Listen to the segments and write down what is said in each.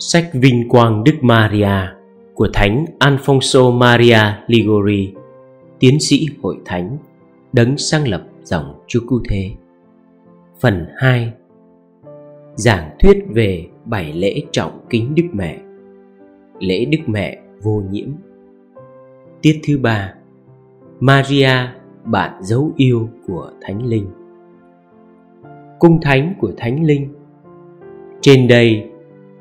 Sách Vinh Quang Đức Maria của Thánh Alfonso Maria Ligori, tiến sĩ hội thánh, đấng sáng lập dòng Chúa Cứu Thế. Phần 2 Giảng thuyết về bảy lễ trọng kính Đức Mẹ. Lễ Đức Mẹ vô nhiễm. Tiết thứ ba. Maria, bạn dấu yêu của Thánh Linh. Cung thánh của Thánh Linh. Trên đây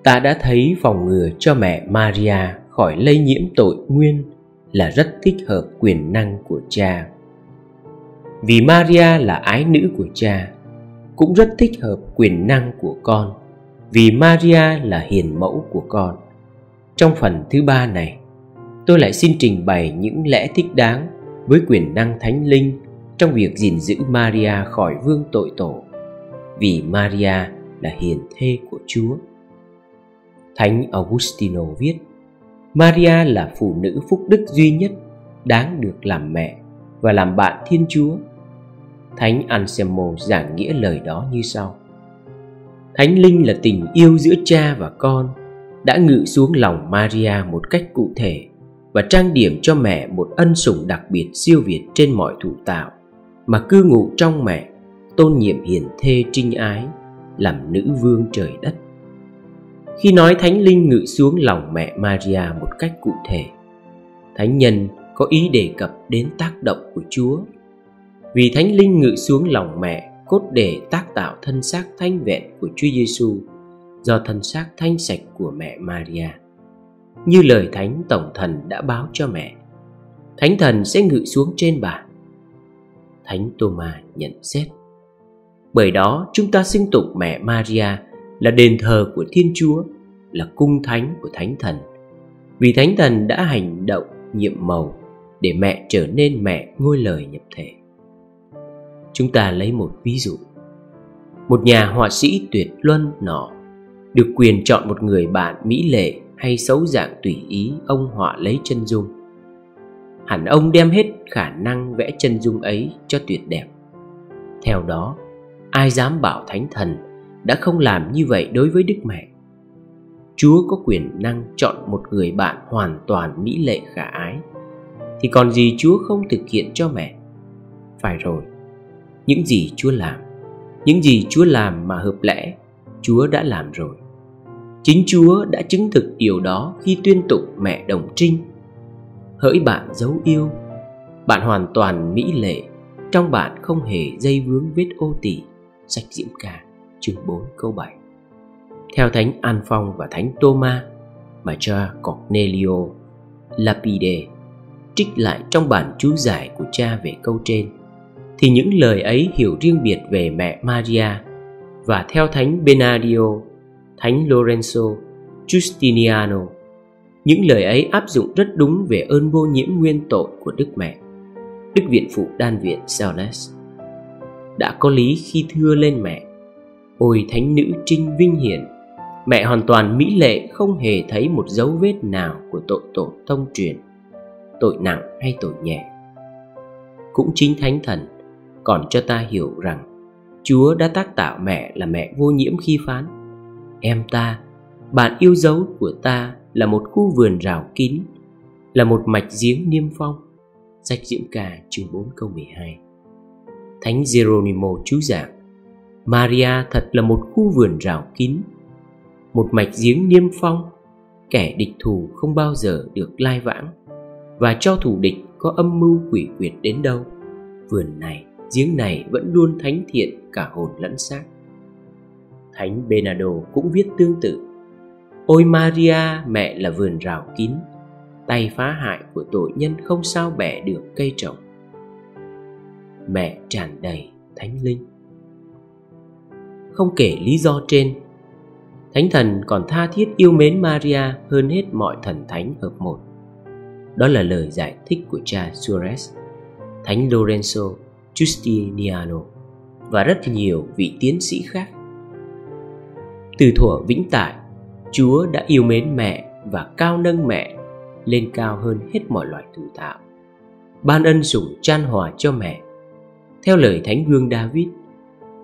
ta đã thấy phòng ngừa cho mẹ Maria khỏi lây nhiễm tội nguyên là rất thích hợp quyền năng của cha. Vì Maria là ái nữ của cha, cũng rất thích hợp quyền năng của con, vì Maria là hiền mẫu của con. Trong phần thứ ba này, tôi lại xin trình bày những lẽ thích đáng với quyền năng thánh linh trong việc gìn giữ Maria khỏi vương tội tổ, vì Maria là hiền thê của Chúa. Thánh Augustino viết, Maria là phụ nữ phúc đức duy nhất đáng được làm mẹ và làm bạn Thiên Chúa. Thánh Anselmo giảng nghĩa lời đó như sau Thánh Linh là tình yêu giữa cha và con, đã ngự xuống lòng Maria một cách cụ thể và trang điểm cho mẹ một ân sủng đặc biệt siêu việt trên mọi thụ tạo, mà cư ngụ trong mẹ, tôn nhiệm hiền thê trinh ái, làm nữ vương trời đất khi nói thánh linh ngự xuống lòng mẹ Maria một cách cụ thể. Thánh nhân có ý đề cập đến tác động của Chúa. Vì thánh linh ngự xuống lòng mẹ cốt để tác tạo thân xác thanh vẹn của Chúa Giêsu do thân xác thanh sạch của mẹ Maria. Như lời thánh tổng thần đã báo cho mẹ, thánh thần sẽ ngự xuống trên bà. Thánh Thomas nhận xét. Bởi đó chúng ta xưng tụng mẹ Maria là đền thờ của Thiên Chúa, là cung thánh của Thánh Thần. Vì Thánh Thần đã hành động nhiệm màu để mẹ trở nên mẹ ngôi lời nhập thể. Chúng ta lấy một ví dụ. Một nhà họa sĩ tuyệt luân nọ được quyền chọn một người bạn mỹ lệ hay xấu dạng tùy ý ông họa lấy chân dung. Hẳn ông đem hết khả năng vẽ chân dung ấy cho tuyệt đẹp. Theo đó, ai dám bảo thánh thần đã không làm như vậy đối với Đức Mẹ. Chúa có quyền năng chọn một người bạn hoàn toàn mỹ lệ khả ái thì còn gì Chúa không thực hiện cho mẹ? Phải rồi, những gì Chúa làm, những gì Chúa làm mà hợp lẽ, Chúa đã làm rồi. Chính Chúa đã chứng thực điều đó khi tuyên tụng mẹ đồng trinh. Hỡi bạn dấu yêu, bạn hoàn toàn mỹ lệ, trong bạn không hề dây vướng vết ô tỉ, sạch diễm ca chương 4 câu 7 Theo Thánh An Phong và Thánh toma mà cha Cornelio Lapide trích lại trong bản chú giải của cha về câu trên thì những lời ấy hiểu riêng biệt về mẹ Maria và theo Thánh Benadio, Thánh Lorenzo, Justiniano. Những lời ấy áp dụng rất đúng về ơn vô nhiễm nguyên tội của Đức Mẹ. Đức Viện Phụ Đan Viện Salnes Đã có lý khi thưa lên mẹ Ôi thánh nữ trinh vinh hiển Mẹ hoàn toàn mỹ lệ không hề thấy một dấu vết nào của tội tổ thông truyền Tội nặng hay tội nhẹ. Cũng chính thánh thần còn cho ta hiểu rằng Chúa đã tác tạo mẹ là mẹ vô nhiễm khi phán Em ta, bạn yêu dấu của ta là một khu vườn rào kín Là một mạch giếng niêm phong. Sách Diễm Ca chương 4 câu 12 Thánh Geronimo chú giảng Maria thật là một khu vườn rào kín Một mạch giếng niêm phong Kẻ địch thù không bao giờ được lai vãng Và cho thủ địch có âm mưu quỷ quyệt đến đâu Vườn này, giếng này vẫn luôn thánh thiện cả hồn lẫn xác. Thánh Bernardo cũng viết tương tự. Ôi Maria, mẹ là vườn rào kín Tay phá hại của tội nhân không sao bẻ được cây trồng. Mẹ tràn đầy thánh linh không kể lý do trên. Thánh thần còn tha thiết yêu mến Maria hơn hết mọi thần thánh hợp một. Đó là lời giải thích của cha Suarez, Thánh Lorenzo Justiniano và rất nhiều vị tiến sĩ khác. Từ thuở vĩnh tại, Chúa đã yêu mến mẹ và cao nâng mẹ lên cao hơn hết mọi loài thủ tạo ban ân sủng chan hòa cho mẹ. Theo lời thánh vương david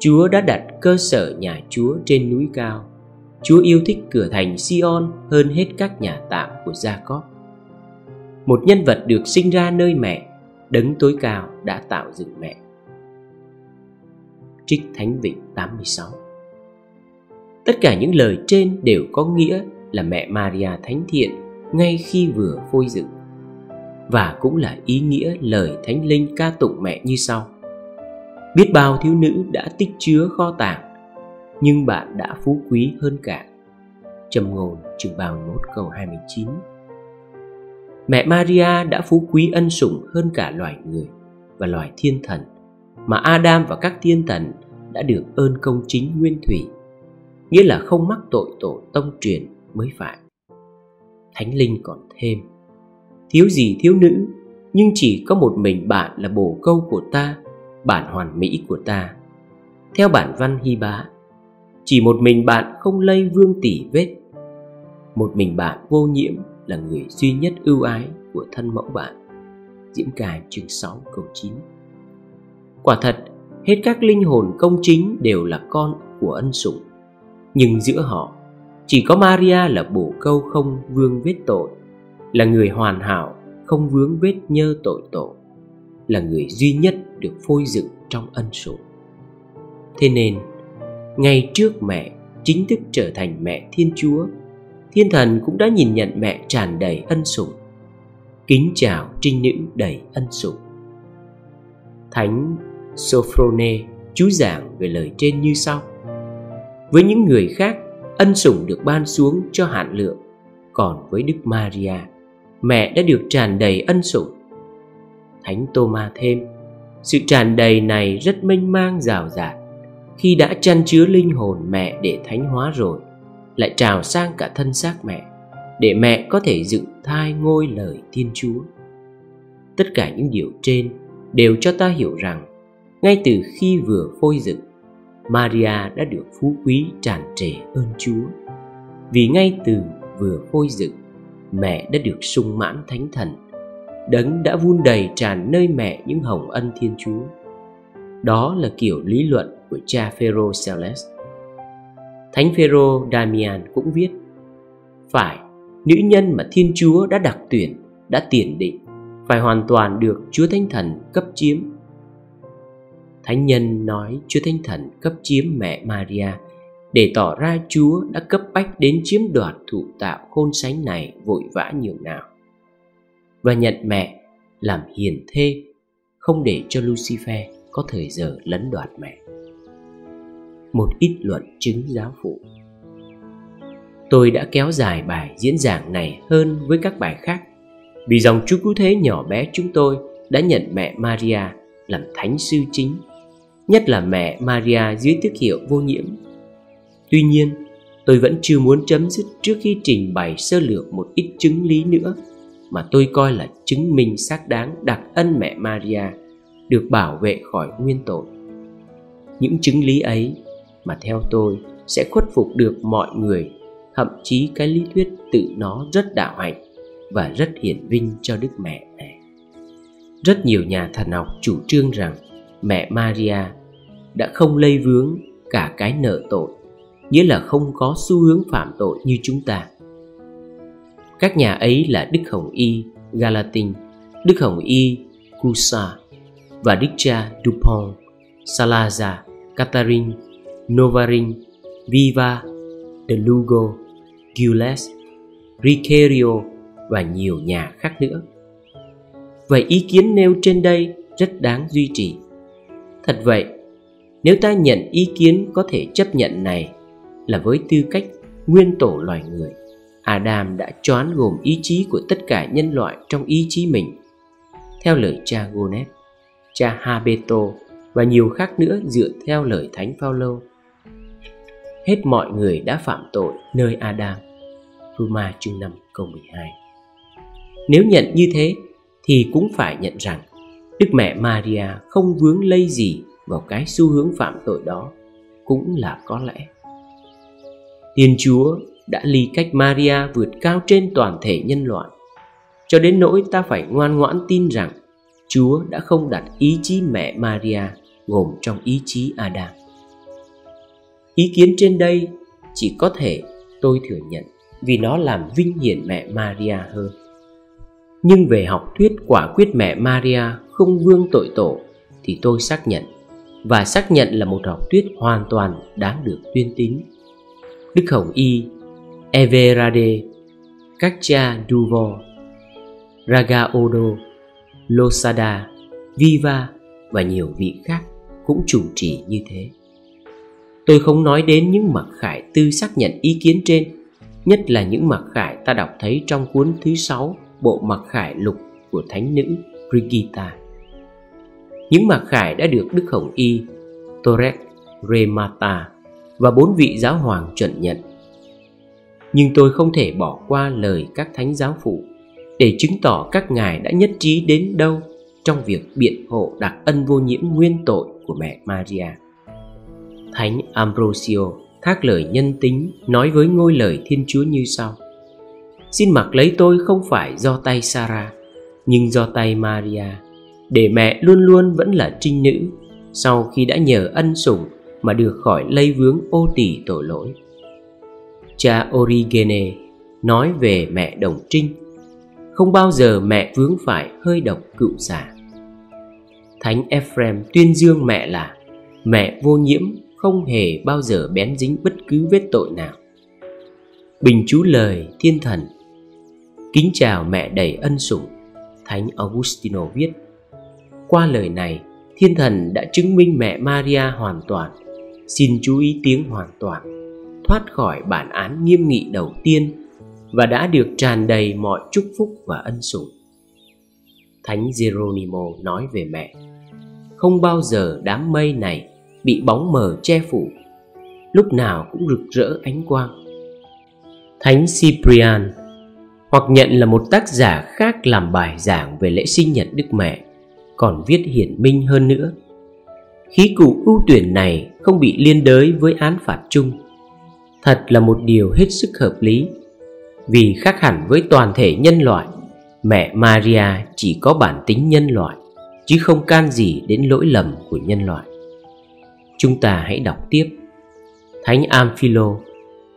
Chúa đã đặt cơ sở nhà Chúa trên núi cao Chúa yêu thích cửa thành Sion hơn hết các nhà tạm của Jacob. Một nhân vật được sinh ra nơi mẹ, đấng tối cao đã tạo dựng mẹ. Trích Thánh Vịnh 86 Tất cả những lời trên đều có nghĩa là mẹ Maria thánh thiện ngay khi vừa phôi dựng và cũng là ý nghĩa lời thánh linh ca tụng mẹ như sau biết bao thiếu nữ đã tích chứa kho tàng, nhưng bạn đã phú quý hơn cả. Trầm ngồn chừng bào nốt câu 29 Mẹ Maria đã phú quý ân sủng hơn cả loài người và loài thiên thần mà Adam và các thiên thần đã được ơn công chính nguyên thủy, nghĩa là không mắc tội tổ tông truyền mới phải. Thánh linh còn thêm, thiếu gì thiếu nữ, nhưng chỉ có một mình bạn là bồ câu của ta bản hoàn mỹ của ta. Theo bản văn hy bá chỉ một mình bạn không lây vương tỷ vết. Một mình bạn vô nhiễm là người duy nhất ưu ái của thân mẫu bạn. Diễm Cài chương 6 câu 9 Quả thật, hết các linh hồn công chính đều là con của ân sủng. Nhưng giữa họ, chỉ có Maria là bổ câu không vương vết tội Là người hoàn hảo, không vướng vết nhơ tội tổ. Là người duy nhất được phôi dựng trong ân sủng. Thế nên, ngay trước mẹ chính thức trở thành mẹ Thiên Chúa Thiên thần cũng đã nhìn nhận mẹ tràn đầy ân sủng Kính chào trinh nữ đầy ân sủng. Thánh Sophrone chú giảng về lời trên như sau. Với những người khác, ân sủng được ban xuống cho hạn lượng Còn với Đức Maria, mẹ đã được tràn đầy ân sủng. Thánh Tô-ma thêm. Sự tràn đầy này rất mênh mang, rào rạt. Khi đã chăn chứa linh hồn mẹ để thánh hóa rồi, lại trào sang cả thân xác mẹ, để mẹ có thể dựng thai ngôi lời thiên chúa. Tất cả những điều trên đều cho ta hiểu rằng, ngay từ khi vừa phôi dựng, maria đã được phú quý tràn trề ơn chúa. Vì ngay từ vừa phôi dựng, mẹ đã được sung mãn thánh thần đấng đã vun đầy tràn nơi mẹ những hồng ân thiên chúa đó là kiểu lý luận của cha phêrô celeste Thánh Phêrô Damian cũng viết: Phải, nữ nhân mà Thiên Chúa đã đặc tuyển, đã tiền định, phải hoàn toàn được Chúa Thánh Thần cấp chiếm. Thánh nhân nói Chúa Thánh Thần cấp chiếm mẹ Maria để tỏ ra Chúa đã cấp bách đến chiếm đoạt thụ tạo khôn sánh này vội vã nhường nào. Và nhận mẹ làm hiền thê, không để cho Lucifer có thời giờ lấn đoạt mẹ. Một ít luận chứng giáo phụ. Tôi đã kéo dài bài diễn giảng này hơn với các bài khác vì dòng chú cứu thế nhỏ bé chúng tôi đã nhận mẹ maria làm thánh sư chính nhất là mẹ maria dưới tước hiệu vô nhiễm. Tuy nhiên tôi vẫn chưa muốn chấm dứt trước khi trình bày sơ lược một ít chứng lý nữa mà tôi coi là chứng minh xác đáng đặc ân mẹ maria được bảo vệ khỏi nguyên tội. Những chứng lý ấy mà theo tôi sẽ khuất phục được mọi người, thậm chí cái lý thuyết tự nó rất đạo hạnh và rất hiển vinh cho đức mẹ này. Rất nhiều nhà thần học chủ trương rằng mẹ maria đã không lây vướng cả cái nợ tội, nghĩa là không có xu hướng phạm tội như chúng ta các nhà ấy là đức hồng y galatin đức hồng y cusa và đức cha dupont salazar catherine Novarin, Viva, De Lugo, Gilles, Ricario và nhiều nhà khác nữa. Vậy ý kiến nêu trên đây rất đáng duy trì. Thật vậy, nếu ta nhận ý kiến có thể chấp nhận này là với tư cách nguyên tổ loài người, Adam đã choán gồm ý chí của tất cả nhân loại trong ý chí mình. Theo lời cha Gonet, cha Habeto và nhiều khác nữa dựa theo lời Thánh Phaolô hết mọi người đã phạm tội nơi Adam. Roma chương 5 câu 12 Nếu nhận như thế thì cũng phải nhận rằng Đức mẹ Maria không vướng lây gì vào cái xu hướng phạm tội đó cũng là có lẽ. Thiên Chúa đã ly cách Maria vượt cao trên toàn thể nhân loại cho đến nỗi ta phải ngoan ngoãn tin rằng Chúa đã không đặt ý chí mẹ Maria gồm trong ý chí Adam. Ý kiến trên đây chỉ có thể tôi thừa nhận vì nó làm vinh hiển mẹ Maria hơn. Nhưng về học thuyết quả quyết mẹ Maria không vương tội tổ thì tôi xác nhận và xác nhận là một học thuyết hoàn toàn đáng được tuyên tín. Đức Hồng Y, Everade, Katja Duvo, Raga Odo, Losada, Viva và nhiều vị khác cũng chủ trì như thế. Tôi không nói đến những mặc khải tư xác nhận ý kiến trên, nhất là những mặc khải ta đọc thấy trong cuốn thứ sáu bộ mặc khải lục của thánh nữ Brigitta. Những mặc khải đã được Đức Hồng Y, Torres, Remata và bốn vị giáo hoàng chuẩn nhận. Nhưng tôi không thể bỏ qua lời các thánh giáo phụ để chứng tỏ các ngài đã nhất trí đến đâu trong việc biện hộ đặc ân vô nhiễm nguyên tội của mẹ Maria. Thánh Ambrosio thác lời nhân tính nói với ngôi lời Thiên Chúa như sau, Xin mặc lấy tôi không phải do tay Sarah, Nhưng do tay Maria, Để mẹ luôn luôn vẫn là trinh nữ Sau khi đã nhờ ân sủng Mà được khỏi lây vướng ô tỳ tội lỗi Cha Origene nói về mẹ đồng trinh. Không bao giờ mẹ vướng phải hơi độc cựu xả Thánh Ephraim tuyên dương mẹ là Mẹ vô nhiễm, không hề bao giờ bén dính bất cứ vết tội nào. Bình chú lời thiên thần. Kính chào mẹ đầy ân sủng, Thánh Augustino viết. Qua lời này, Thiên thần đã chứng minh mẹ Maria hoàn toàn. Xin chú ý tiếng hoàn toàn. Thoát khỏi bản án nghiêm nghị đầu tiên Và đã được tràn đầy mọi chúc phúc và ân sủng Thánh Geronimo nói về mẹ Không bao giờ đám mây này bị bóng mờ che phủ Lúc nào cũng rực rỡ ánh quang Thánh Cyprian hoặc nhận là một tác giả khác làm bài giảng về lễ sinh nhật Đức Mẹ, còn viết hiển minh hơn nữa. Khí cụ ưu tuyển này không bị liên đới với án phạt chung. Thật là một điều hết sức hợp lý, vì khác hẳn với toàn thể nhân loại, mẹ Maria chỉ có bản tính nhân loại, chứ không can gì đến lỗi lầm của nhân loại. Chúng ta hãy đọc tiếp. Thánh Amphilo,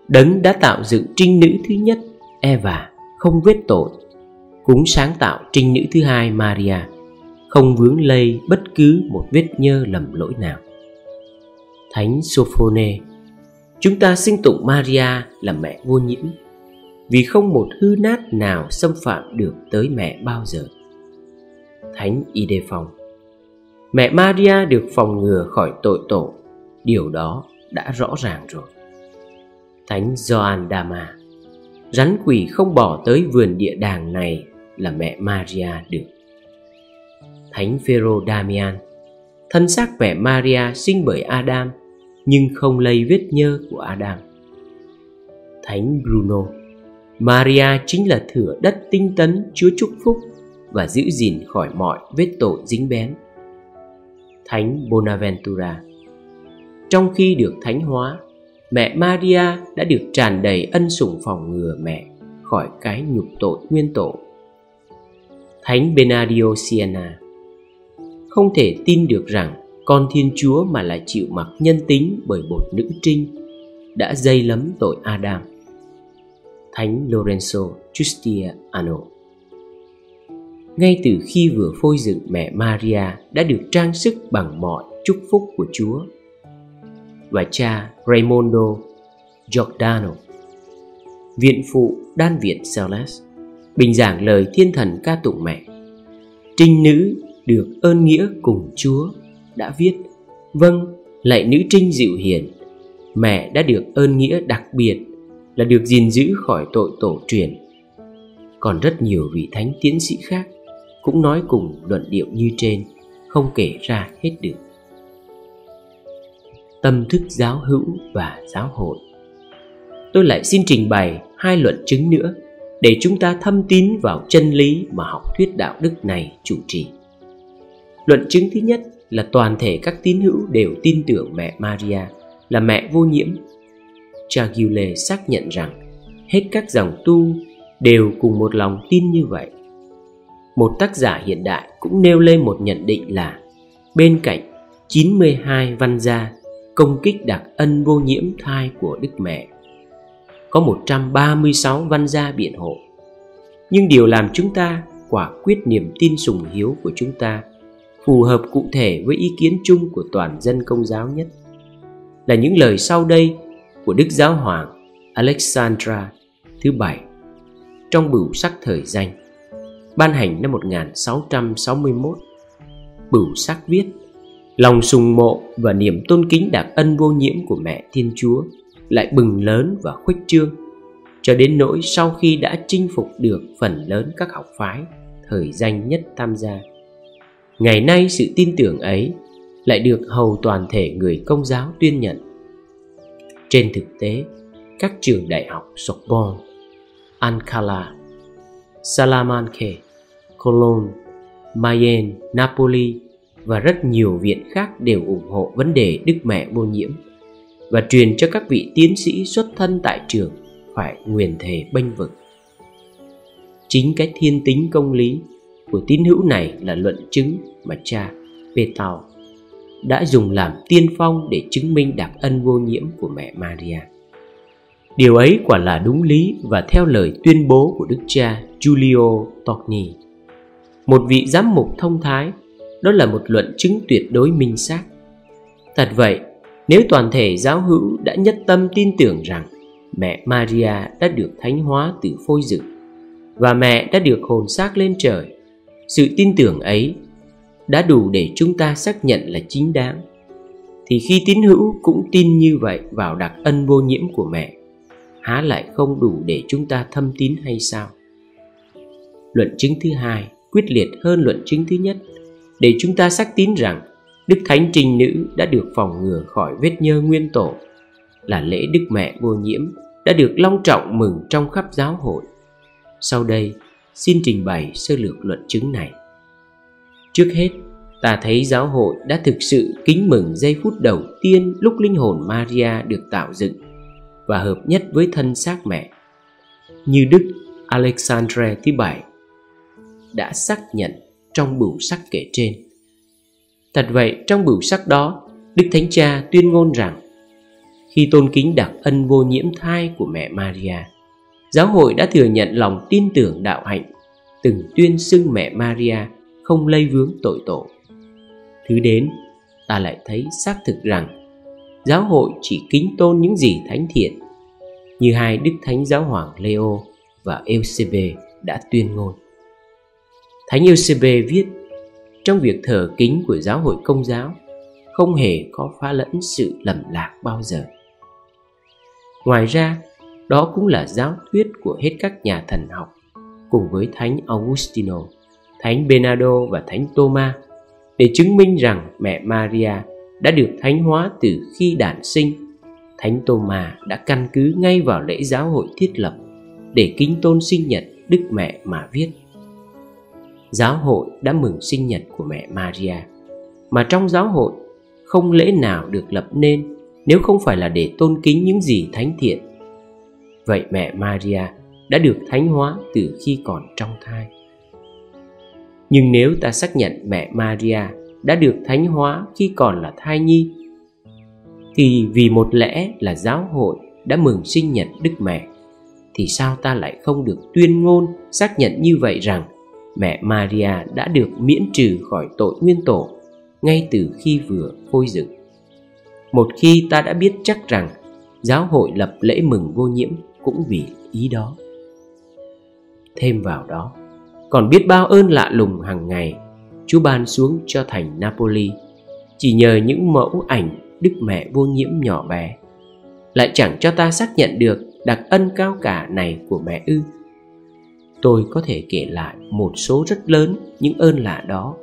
đấng đã tạo dựng trinh nữ thứ nhất, Eva không vết tội cũng sáng tạo trinh nữ thứ hai Maria không vướng lây bất cứ một vết nhơ lầm lỗi nào Thánh Sophone Chúng ta sinh tụng Maria là mẹ vô nhiễm, Vì không một hư nát nào xâm phạm được tới mẹ bao giờ Thánh Idephong Mẹ Maria được phòng ngừa khỏi tội tổ, Điều đó đã rõ ràng rồi Thánh Gioan Dama, rắn quỷ không bỏ tới vườn địa đàng này là mẹ Maria được. Thánh Phêrô Damian, Thân xác mẹ Maria sinh bởi Adam nhưng không lây vết nhơ của Adam. Thánh Bruno Maria chính là thửa đất tinh tấn Chúa chúc phúc và giữ gìn khỏi mọi vết tội dính bén. Thánh Bonaventura Trong khi được thánh hóa, mẹ Maria đã được tràn đầy ân sủng phòng ngừa mẹ khỏi cái nhục tội nguyên tổ. Thánh Benadio Siena Không thể tin được rằng con Thiên Chúa mà lại chịu mặc nhân tính bởi bột nữ trinh, đã dây lấm tội Adam. Thánh Lorenzo Giustiano Ngay từ khi vừa phôi dựng mẹ Maria đã được trang sức bằng mọi chúc phúc của Chúa và cha Raimondo Giordano. Viện phụ Đan Viện Celeste bình giảng lời thiên thần ca tụng mẹ. Trinh nữ được ơn nghĩa cùng Chúa đã viết Vâng, lạy nữ trinh dịu hiền. Mẹ đã được ơn nghĩa đặc biệt là được gìn giữ khỏi tội tổ truyền. Còn rất nhiều vị thánh tiến sĩ khác cũng nói cùng luận điệu như trên Không kể ra hết được. Tâm thức giáo hữu và giáo hội. Tôi lại xin trình bày hai luận chứng nữa để chúng ta thâm tín vào chân lý mà học thuyết đạo đức này chủ trì. Luận chứng thứ nhất là toàn thể các tín hữu đều tin tưởng mẹ maria là mẹ vô nhiễm cha Gile xác nhận rằng hết các dòng tu đều cùng một lòng tin như vậy một tác giả hiện đại cũng nêu lên một nhận định là bên cạnh 92 văn gia công kích đặc ân vô nhiễm thai của Đức Mẹ. có 136 văn gia biện hộ. Nhưng điều làm chúng ta quả quyết niềm tin sùng hiếu của chúng ta phù hợp cụ thể với ý kiến chung của toàn dân công giáo nhất. Là những lời sau đây của Đức Giáo Hoàng Alexandra thứ bảy trong bửu sắc thời danh, ban hành năm 1661 bửu sắc viết, lòng sùng mộ và niềm tôn kính đặc ân vô nhiễm của mẹ Thiên Chúa lại bừng lớn và khuếch trương, cho đến nỗi sau khi đã chinh phục được phần lớn các học phái thời danh nhất tham gia ngày nay sự tin tưởng ấy lại được hầu toàn thể người công giáo tuyên nhận trên thực tế các trường đại học Sorbonne, Ankara, Salamanca, Cologne, Mayenne, Napoli và rất nhiều viện khác đều ủng hộ vấn đề Đức Mẹ vô nhiễm và truyền cho các vị tiến sĩ xuất thân tại trường phải nguyền thề bênh vực. Chính cái thiên tính công lý của tín hữu này là luận chứng mà cha Petau đã dùng làm tiên phong để chứng minh đặc ân vô nhiễm của mẹ Maria. Điều ấy quả là đúng lý và theo lời tuyên bố của đức cha Giulio Togni, một vị giám mục thông thái, đó là một luận chứng tuyệt đối minh xác. Thật vậy, nếu toàn thể giáo hữu đã nhất tâm tin tưởng rằng mẹ Maria đã được thánh hóa từ phôi dựng và mẹ đã được hồn xác lên trời, sự tin tưởng ấy đã đủ để chúng ta xác nhận là chính đáng. Thì khi tín hữu cũng tin như vậy vào đặc ân vô nhiễm của mẹ, há lại không đủ để chúng ta thâm tín hay sao? Luận chứng thứ hai, quyết liệt hơn luận chứng thứ nhất. Để chúng ta xác tín rằng đức thánh trinh nữ đã được phòng ngừa khỏi vết nhơ nguyên tổ, là lễ đức mẹ vô nhiễm đã được long trọng mừng trong khắp giáo hội. Sau đây xin trình bày sơ lược luận chứng này Trước hết, ta thấy giáo hội đã thực sự kính mừng giây phút đầu tiên lúc linh hồn Maria được tạo dựng và hợp nhất với thân xác mẹ. Như Đức Alexandre thứ bảy đã xác nhận trong bửu sắc kể trên. Thật vậy, trong bửu sắc đó, Đức Thánh Cha tuyên ngôn rằng khi tôn kính đặc ân vô nhiễm thai của mẹ Maria, giáo hội đã thừa nhận lòng tin tưởng đạo hạnh, từng tuyên xưng mẹ Maria không lây vướng tội tổ. Thứ đến, ta lại thấy xác thực rằng giáo hội chỉ kính tôn những gì thánh thiện, như hai đức thánh giáo hoàng leo và Eusebe đã tuyên ngôn. Thánh Eusebe viết, trong việc thờ kính của giáo hội công giáo, không hề có phá lẫn sự lầm lạc bao giờ. Ngoài ra, đó cũng là giáo thuyết của hết các nhà thần học cùng với thánh augustino Thánh Bernardo và Thánh Thomas để chứng minh rằng mẹ Maria đã được thánh hóa từ khi đản sinh. Thánh Thomas đã căn cứ ngay vào lễ giáo hội thiết lập để kính tôn sinh nhật Đức Mẹ mà viết. Giáo hội đã mừng sinh nhật của mẹ Maria, mà trong giáo hội không lễ nào được lập nên nếu không phải là để tôn kính những gì thánh thiện. Vậy mẹ Maria đã được thánh hóa từ khi còn trong thai. Nhưng nếu ta xác nhận mẹ Maria đã được thánh hóa khi còn là thai nhi, thì vì một lẽ là giáo hội đã mừng sinh nhật Đức Mẹ, thì sao ta lại không được tuyên ngôn xác nhận như vậy rằng mẹ Maria đã được miễn trừ khỏi tội nguyên tổ ngay từ khi vừa phôi dựng. Một khi ta đã biết chắc rằng giáo hội lập lễ mừng vô nhiễm cũng vì ý đó. Thêm vào đó, còn biết bao ơn lạ lùng hàng ngày Chúa ban xuống cho thành Napoli Chỉ nhờ những mẫu ảnh Đức Mẹ vô nhiễm nhỏ bé. Lại chẳng cho ta xác nhận được đặc ân cao cả này của mẹ ư. Tôi có thể kể lại một số rất lớn những ơn lạ đó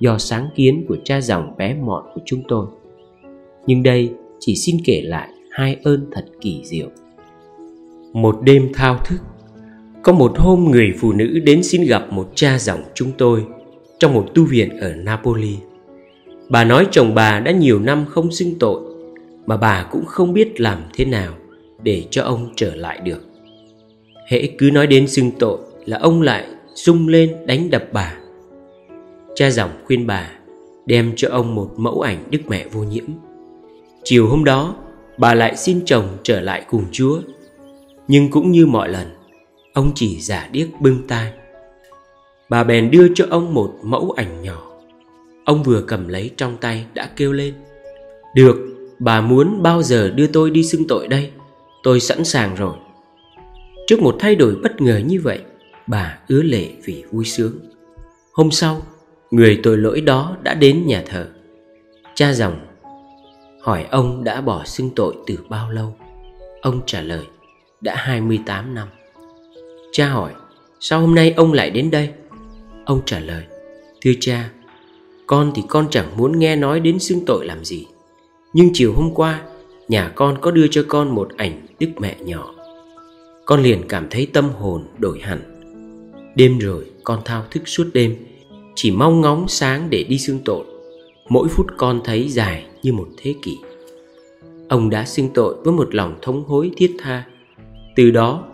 Do sáng kiến của cha dòng bé mọn của chúng tôi. Nhưng đây chỉ xin kể lại hai ơn thật kỳ diệu. Một đêm thao thức có một hôm người phụ nữ đến xin gặp một cha dòng chúng tôi Trong một tu viện ở Napoli. Bà nói chồng bà đã nhiều năm không xưng tội, Mà bà cũng không biết làm thế nào Để cho ông trở lại được. Hễ cứ nói đến xưng tội Là ông lại rung lên đánh đập bà. Cha dòng khuyên bà Đem cho ông một mẫu ảnh Đức Mẹ vô nhiễm. Chiều hôm đó, Bà lại xin chồng trở lại cùng Chúa. Nhưng cũng như mọi lần Ông chỉ giả điếc bưng tai. Bà bèn đưa cho ông một mẫu ảnh nhỏ. Ông vừa cầm lấy trong tay đã kêu lên. Được, bà muốn bao giờ đưa tôi đi xưng tội đây? Tôi sẵn sàng rồi. Trước một thay đổi bất ngờ như vậy Bà ứa lệ vì vui sướng. Hôm sau Người tội lỗi đó đã đến nhà thờ. Cha dòng Hỏi ông đã bỏ xưng tội từ bao lâu? Ông trả lời Đã 28 năm. Cha hỏi, Sao hôm nay ông lại đến đây? Ông trả lời, Thưa cha, Con thì con chẳng muốn nghe nói đến xưng tội làm gì. Nhưng chiều hôm qua, Nhà con có đưa cho con một ảnh Đức mẹ nhỏ. Con liền cảm thấy tâm hồn đổi hẳn. Đêm rồi, con thao thức suốt đêm, Chỉ mong ngóng sáng để đi xưng tội. Mỗi phút con thấy dài như một thế kỷ. Ông đã xưng tội với một lòng thống hối thiết tha. Từ đó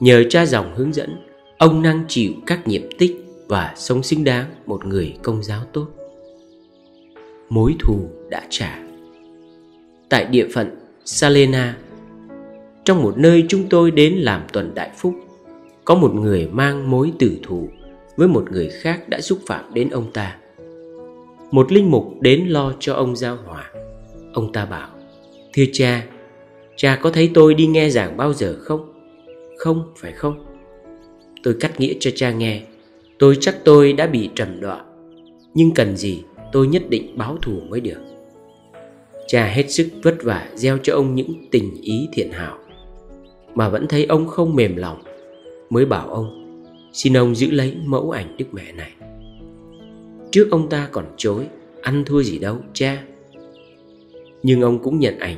Nhờ cha dòng hướng dẫn, Ông năng chịu các nhiệm tích Và sống xứng đáng một người công giáo tốt. Mối thù đã trả. Tại địa phận Salena, Trong một nơi chúng tôi đến làm tuần đại phúc, Có một người mang mối tử thù Với một người khác đã xúc phạm đến ông ta. Một linh mục đến lo cho ông giao hòa. Ông ta bảo, Thưa cha Cha có thấy tôi đi nghe giảng bao giờ không? Không, phải không? Tôi cắt nghĩa cho cha nghe. Tôi chắc tôi đã bị trầm đọa. Nhưng cần gì, tôi nhất định báo thù mới được. Cha hết sức vất vả gieo cho ông những tình ý thiện hảo. Mà vẫn thấy ông không mềm lòng, Mới bảo ông, Xin ông giữ lấy mẫu ảnh đức mẹ này. Trước ông ta còn chối, Ăn thua gì đâu, cha. Nhưng ông cũng nhận ảnh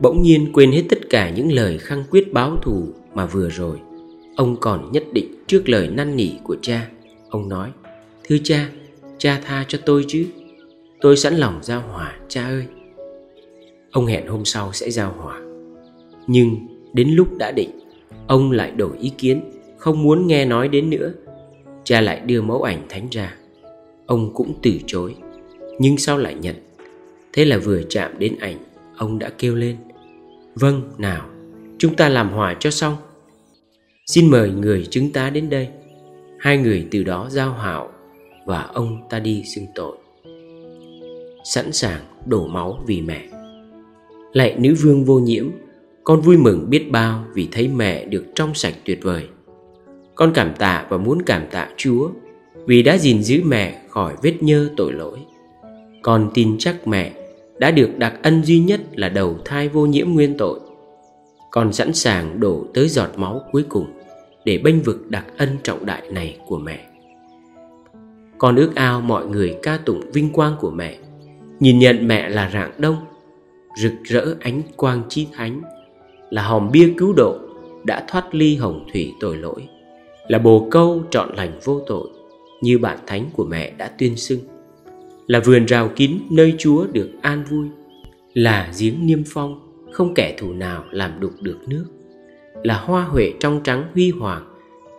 Bỗng nhiên quên hết tất cả những lời khăng quyết báo thù mà vừa rồi. Ông còn nhất định trước lời năn nỉ của cha. Ông nói Thưa cha, cha tha cho tôi chứ. Tôi sẵn lòng giao hòa cha ơi. Ông hẹn hôm sau sẽ giao hòa Nhưng đến lúc đã định Ông lại đổi ý kiến Không muốn nghe nói đến nữa. Cha lại đưa mẫu ảnh thánh ra. Ông cũng từ chối Nhưng sau lại nhận. Thế là vừa chạm đến ảnh Ông đã kêu lên Vâng nào, Chúng ta làm hòa cho xong. Xin mời người chứng tá đến đây. Hai người từ đó giao hảo Và ông ta đi xưng tội. Sẵn sàng đổ máu vì mẹ. Lạy nữ vương vô nhiễm, Con vui mừng biết bao Vì thấy mẹ được trong sạch tuyệt vời. Con cảm tạ và muốn cảm tạ Chúa Vì đã gìn giữ mẹ khỏi vết nhơ tội lỗi. Con tin chắc mẹ đã được đặc ân duy nhất là đầu thai vô nhiễm nguyên tội Con sẵn sàng đổ tới giọt máu cuối cùng để bênh vực đặc ân trọng đại này của mẹ. Con ước ao mọi người ca tụng vinh quang của mẹ, nhìn nhận mẹ là rạng đông, rực rỡ ánh quang chi thánh, là hòm bia cứu độ, đã thoát ly hồng thủy tội lỗi, là bồ câu trọn lành vô tội như bản thánh của mẹ đã tuyên xưng là vườn rào kín nơi chúa được an vui là giếng niêm phong không kẻ thù nào làm đục được nước là hoa huệ trong trắng huy hoàng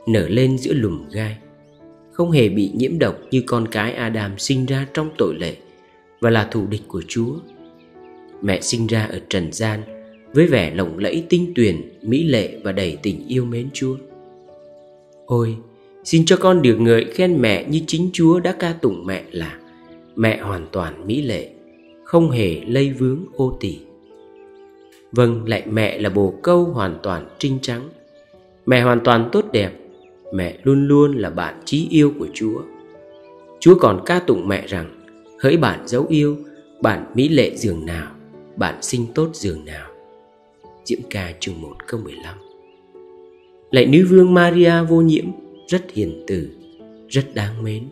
nở lên giữa lùm gai không hề bị nhiễm độc như con cái Adam sinh ra trong tội lệ và là thù địch của Chúa. Mẹ sinh ra ở trần gian với vẻ lộng lẫy tinh tuyền, mỹ lệ và đầy tình yêu mến Chúa. Ôi, xin cho con được ngợi khen mẹ như chính Chúa đã ca tụng mẹ là mẹ hoàn toàn mỹ lệ, không hề lây vướng ô tỳ. Vâng, lại mẹ là bồ câu hoàn toàn trinh trắng. Mẹ hoàn toàn tốt đẹp Mẹ luôn luôn là bạn chí yêu của Chúa. Chúa còn ca tụng mẹ rằng Hỡi bạn dấu yêu Bạn mỹ lệ giường nào Bạn sinh tốt giường nào. Diễm ca chương 1 câu 15 lại nữ vương Maria vô nhiễm Rất hiền từ Rất đáng mến.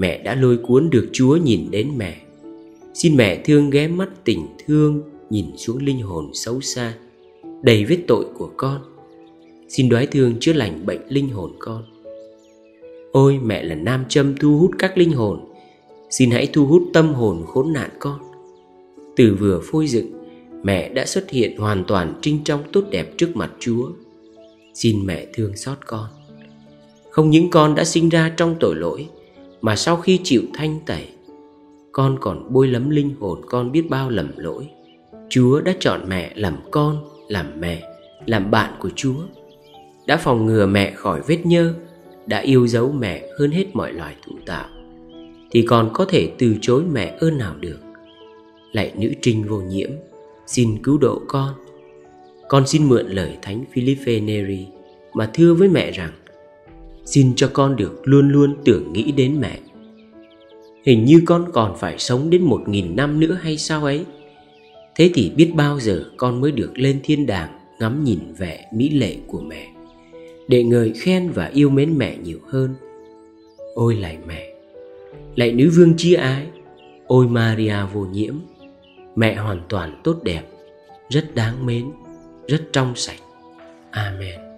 Mẹ đã lôi cuốn được Chúa nhìn đến mẹ. Xin mẹ thương ghé mắt tình thương, nhìn xuống linh hồn xấu xa, đầy vết tội của con. Xin đoái thương chữa lành bệnh linh hồn con. Ôi, mẹ là nam châm thu hút các linh hồn. Xin hãy thu hút tâm hồn khốn nạn con. Từ vừa phôi dựng, mẹ đã xuất hiện hoàn toàn trinh trong tốt đẹp trước mặt chúa. Xin mẹ thương xót con. Không những con đã sinh ra trong tội lỗi mà sau khi chịu thanh tẩy con còn bôi lấm linh hồn con biết bao lầm lỗi Chúa đã chọn mẹ làm con, làm mẹ, làm bạn của Chúa, đã phòng ngừa mẹ khỏi vết nhơ, đã yêu dấu mẹ hơn hết mọi loài thụ tạo, thì còn có thể từ chối mẹ ơn nào được. Lạy nữ trinh vô nhiễm, xin cứu độ con. Con xin mượn lời Thánh Philippe Neri mà thưa với mẹ rằng Xin cho con được luôn luôn tưởng nghĩ đến mẹ. Hình như con còn phải sống đến một nghìn năm nữa hay sao ấy? Thế thì biết bao giờ con mới được lên thiên đàng Ngắm nhìn vẻ mỹ lệ của mẹ, Để người khen và yêu mến mẹ nhiều hơn? Ôi lạy mẹ, Lạy nữ vương chia ái, Ôi Maria vô nhiễm, Mẹ hoàn toàn tốt đẹp, Rất đáng mến, Rất trong sạch. Amen.